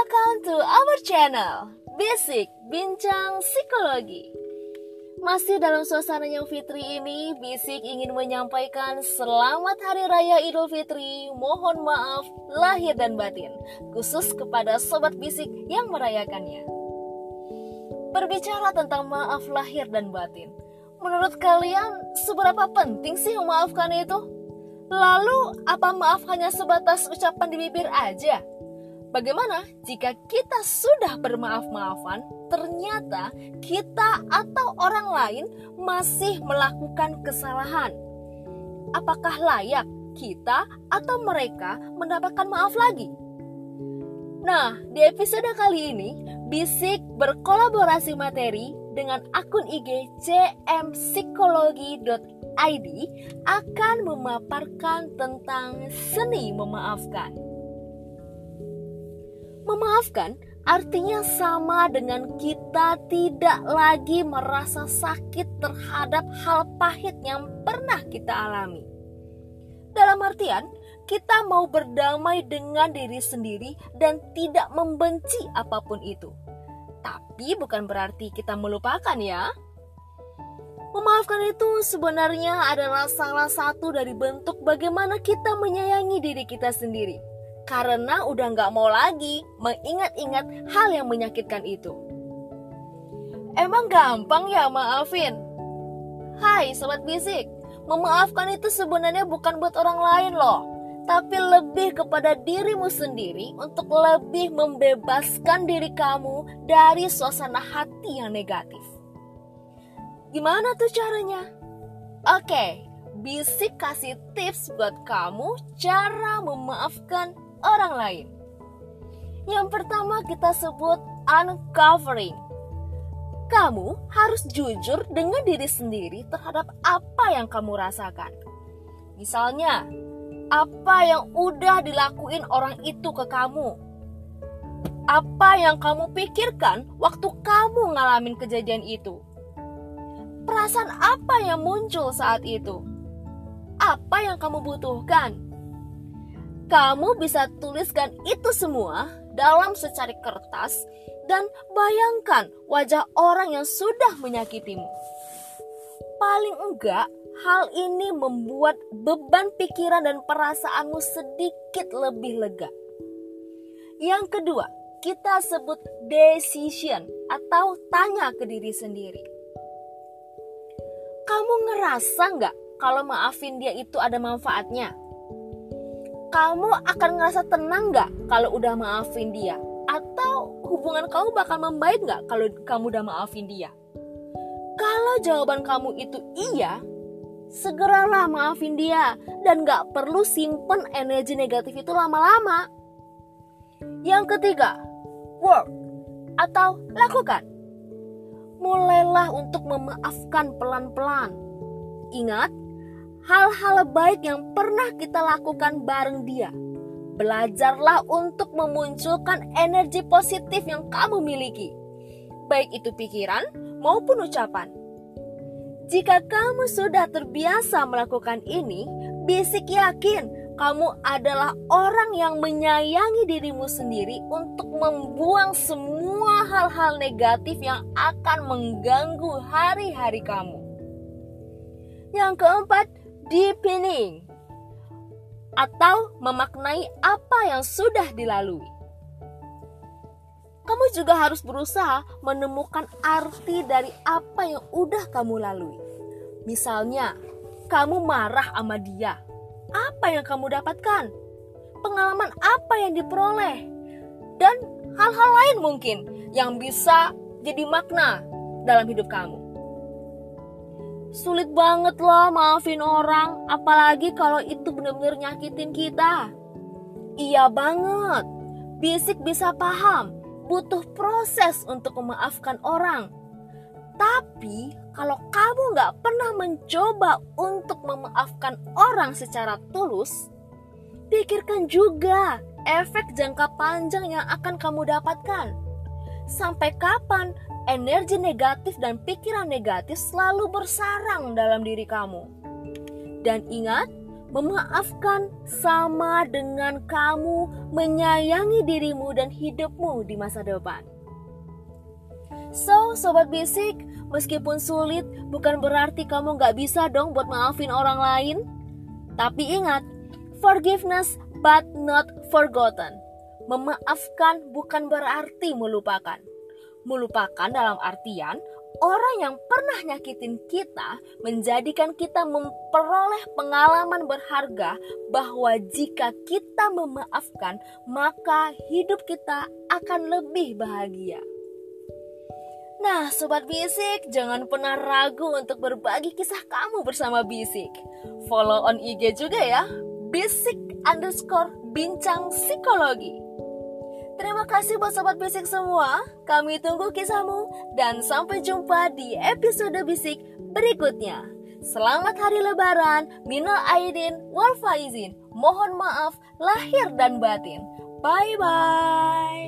Welcome to our channel, Basic Bincang Psikologi. Masih dalam suasana yang fitri ini, Bisik ingin menyampaikan selamat Hari Raya Idul Fitri. Mohon maaf lahir dan batin, khusus kepada sobat Bisik yang merayakannya. Berbicara tentang maaf lahir dan batin, menurut kalian seberapa penting sih memaafkan itu? Lalu, apa maaf hanya sebatas ucapan di bibir aja? Bagaimana jika kita sudah bermaaf-maafan, ternyata kita atau orang lain masih melakukan kesalahan? Apakah layak kita atau mereka mendapatkan maaf lagi? Nah, di episode kali ini, Bisik berkolaborasi materi dengan akun IG cmpsikologi.com ID akan memaparkan tentang seni memaafkan. Memaafkan artinya sama dengan kita tidak lagi merasa sakit terhadap hal pahit yang pernah kita alami. Dalam artian, kita mau berdamai dengan diri sendiri dan tidak membenci apa pun itu. Tapi bukan berarti kita melupakan ya. Memaafkan itu sebenarnya adalah salah satu dari bentuk bagaimana kita menyayangi diri kita sendiri. Karena udah nggak mau lagi mengingat-ingat hal yang menyakitkan itu. Emang gampang ya maafin? Hai sobat bisik, memaafkan itu sebenarnya bukan buat orang lain loh. Tapi lebih kepada dirimu sendiri untuk lebih membebaskan diri kamu dari suasana hati yang negatif. Gimana tuh caranya? Oke, Bisik kasih tips buat kamu cara memaafkan orang lain. Yang pertama kita sebut uncovering. Kamu harus jujur dengan diri sendiri terhadap apa yang kamu rasakan. Misalnya, apa yang udah dilakuin orang itu ke kamu. Apa yang kamu pikirkan waktu kamu ngalamin kejadian itu Perasaan apa yang muncul saat itu? Apa yang kamu butuhkan? Kamu bisa tuliskan itu semua dalam secari kertas dan bayangkan wajah orang yang sudah menyakitimu. Paling enggak, hal ini membuat beban pikiran dan perasaanmu sedikit lebih lega. Yang kedua, kita sebut decision atau tanya ke diri sendiri kamu ngerasa nggak kalau maafin dia itu ada manfaatnya? Kamu akan ngerasa tenang nggak kalau udah maafin dia? Atau hubungan kamu bakal membaik nggak kalau kamu udah maafin dia? Kalau jawaban kamu itu iya, segeralah maafin dia dan nggak perlu simpen energi negatif itu lama-lama. Yang ketiga, work atau lakukan mulailah untuk memaafkan pelan-pelan. Ingat, hal-hal baik yang pernah kita lakukan bareng dia. Belajarlah untuk memunculkan energi positif yang kamu miliki, baik itu pikiran maupun ucapan. Jika kamu sudah terbiasa melakukan ini, bisik yakin kamu adalah orang yang menyayangi dirimu sendiri untuk membuang semua hal-hal negatif yang akan mengganggu hari-hari kamu. Yang keempat, deepening atau memaknai apa yang sudah dilalui. Kamu juga harus berusaha menemukan arti dari apa yang udah kamu lalui. Misalnya, kamu marah sama dia, apa yang kamu dapatkan, pengalaman apa yang diperoleh, dan hal-hal lain mungkin yang bisa jadi makna dalam hidup kamu. Sulit banget loh maafin orang, apalagi kalau itu benar-benar nyakitin kita. Iya banget, Bisik bisa paham, butuh proses untuk memaafkan orang. Tapi kalau kamu nggak pernah mencoba untuk memaafkan orang secara tulus, pikirkan juga efek jangka panjang yang akan kamu dapatkan. Sampai kapan energi negatif dan pikiran negatif selalu bersarang dalam diri kamu? Dan ingat, Memaafkan sama dengan kamu menyayangi dirimu dan hidupmu di masa depan. So, sobat bisik, meskipun sulit, bukan berarti kamu gak bisa dong buat maafin orang lain. Tapi ingat, forgiveness but not forgotten. Memaafkan bukan berarti melupakan. Melupakan dalam artian orang yang pernah nyakitin kita menjadikan kita memperoleh pengalaman berharga bahwa jika kita memaafkan, maka hidup kita akan lebih bahagia. Nah, sobat Bisik, jangan pernah ragu untuk berbagi kisah kamu bersama Bisik. Follow on IG juga ya, Bisik underscore bincang psikologi. Terima kasih buat sobat bisik semua. Kami tunggu kisahmu dan sampai jumpa di episode bisik berikutnya. Selamat hari lebaran, minal aidin wal faizin. Mohon maaf lahir dan batin. Bye bye.